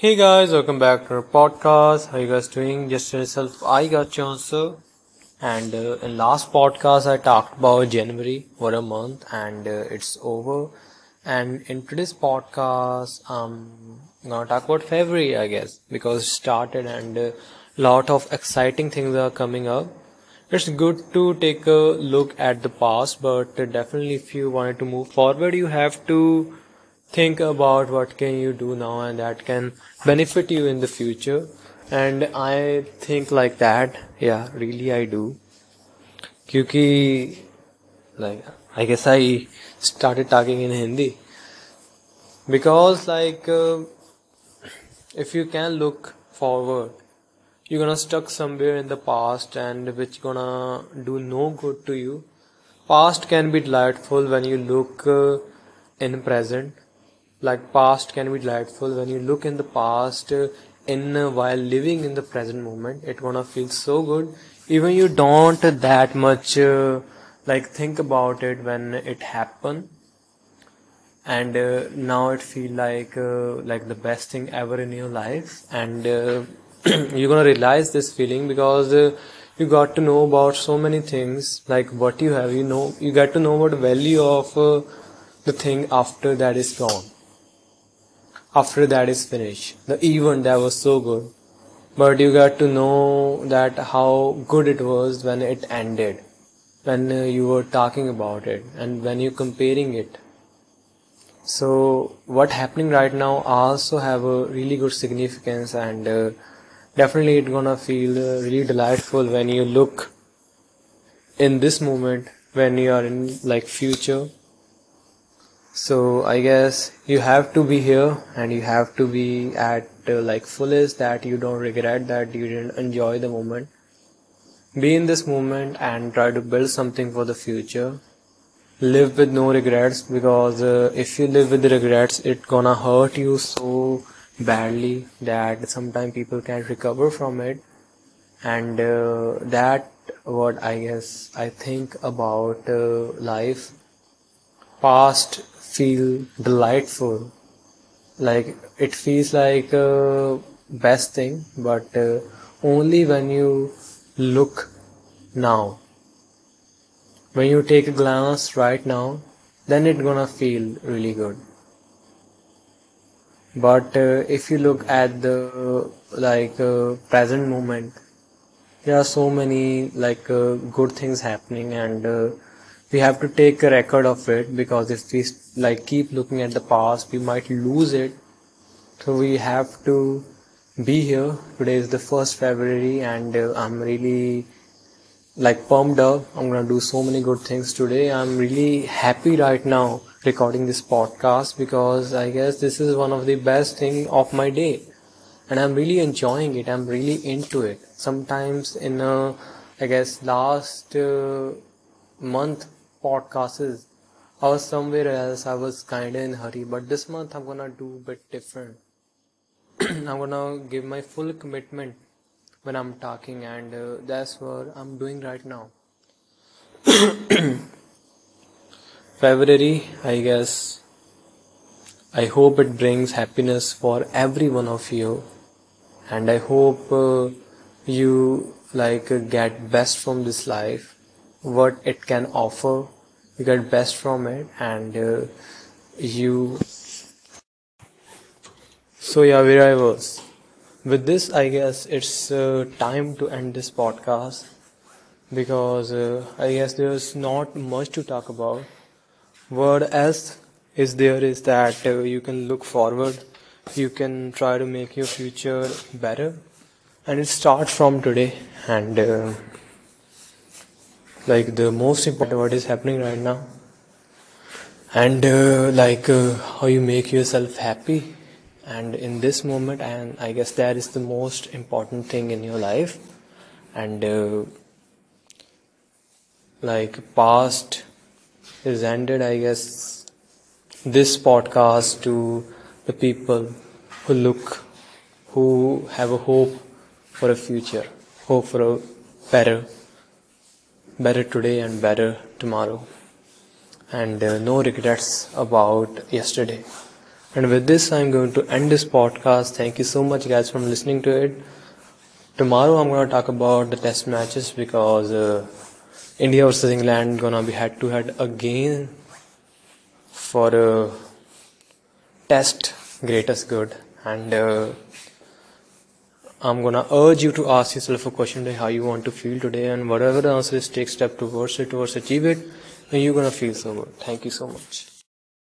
Hey guys, welcome back to our podcast. How you guys doing? Just yourself, I got you answer. And uh, in last podcast, I talked about January, what a month, and uh, it's over. And in today's podcast, I'm gonna talk about February, I guess, because it started and a uh, lot of exciting things are coming up. It's good to take a look at the past, but definitely if you wanted to move forward, you have to think about what can you do now and that can benefit you in the future. And i think like that yeah really i do. Because like i guess i started talking in hindi. Because like uh, if you can look forward you're gonna stuck somewhere in the past and which gonna do no good to you. Past can be delightful when you look uh, in present like past can be delightful. When you look in the past uh, in uh, while living in the present moment it gonna feel so good. Even you don't that much uh, like think about it when it happened and uh, now it feel like uh, like the best thing ever in your life. And uh, you're gonna realize this feeling because you got to know about so many things. Like what you have you know you get to know the value of the thing after that is gone after that is finished. The event that was so good. But you got to know that how good it was when it ended. When you were talking about it and when you're comparing it. So what happening right now also have a really good significance and uh, definitely it's gonna feel uh, really delightful when you look in this moment when you are in like future so i guess you have to be here and you have to be at uh, like fullest that you don't regret that you didn't enjoy the moment. Be in this moment and try to build something for the future. Live with no regrets because uh, if you live with regrets it gonna hurt you so badly that sometimes people can't recover from it. And uh, that what i guess i think about uh, life past feel delightful. Like it feels like a best thing but uh, only when you look now. When you take a glance right now then it's gonna feel really good. But uh, if you look at the like uh, present moment there are so many like uh, good things happening and uh, we have to take a record of it because if we like keep looking at the past we might lose it. So we have to be here. Today is the first february and uh, i'm really like pumped up. I'm gonna do so many good things today. I'm really happy right now recording this podcast because i guess this is one of the best thing of my day. And i'm really enjoying it. I'm really into it. Sometimes in a i guess last uh, month podcasts. I was somewhere else. I was kinda in hurry, but this month I'm gonna do a bit different. I'm gonna give my full commitment when I'm talking, and uh, that's what I'm doing right now. February, I guess. I hope it brings happiness for every one of you, and I hope uh, you like uh, get best from this life what it can offer. You get best from it and uh, you so yeah where i was. With this i guess it's uh, time to end this podcast because uh, i guess there's not much to talk about. What else is there is that uh, you can look forward. You can try to make your future better. And it starts from today and uh, like the most important what is happening right now. And uh, like uh, how you make yourself happy. And in this moment and i guess that is the most important thing in your life. And uh, like past is ended i guess this podcast to the people who look who have a hope for a future hope for a better better today and better tomorrow. And uh, no regrets about yesterday. And with this i'm going to end this podcast. Thank you so much guys for listening to it. Tomorrow i'm going to talk about the test matches because uh, india versus england gonna be head to head again for a test greatest good. And uh, I'm gonna urge you to ask yourself a question today how you want to feel today and whatever the answer is take step towards it towards achieve it and you're gonna feel so good. Thank you so much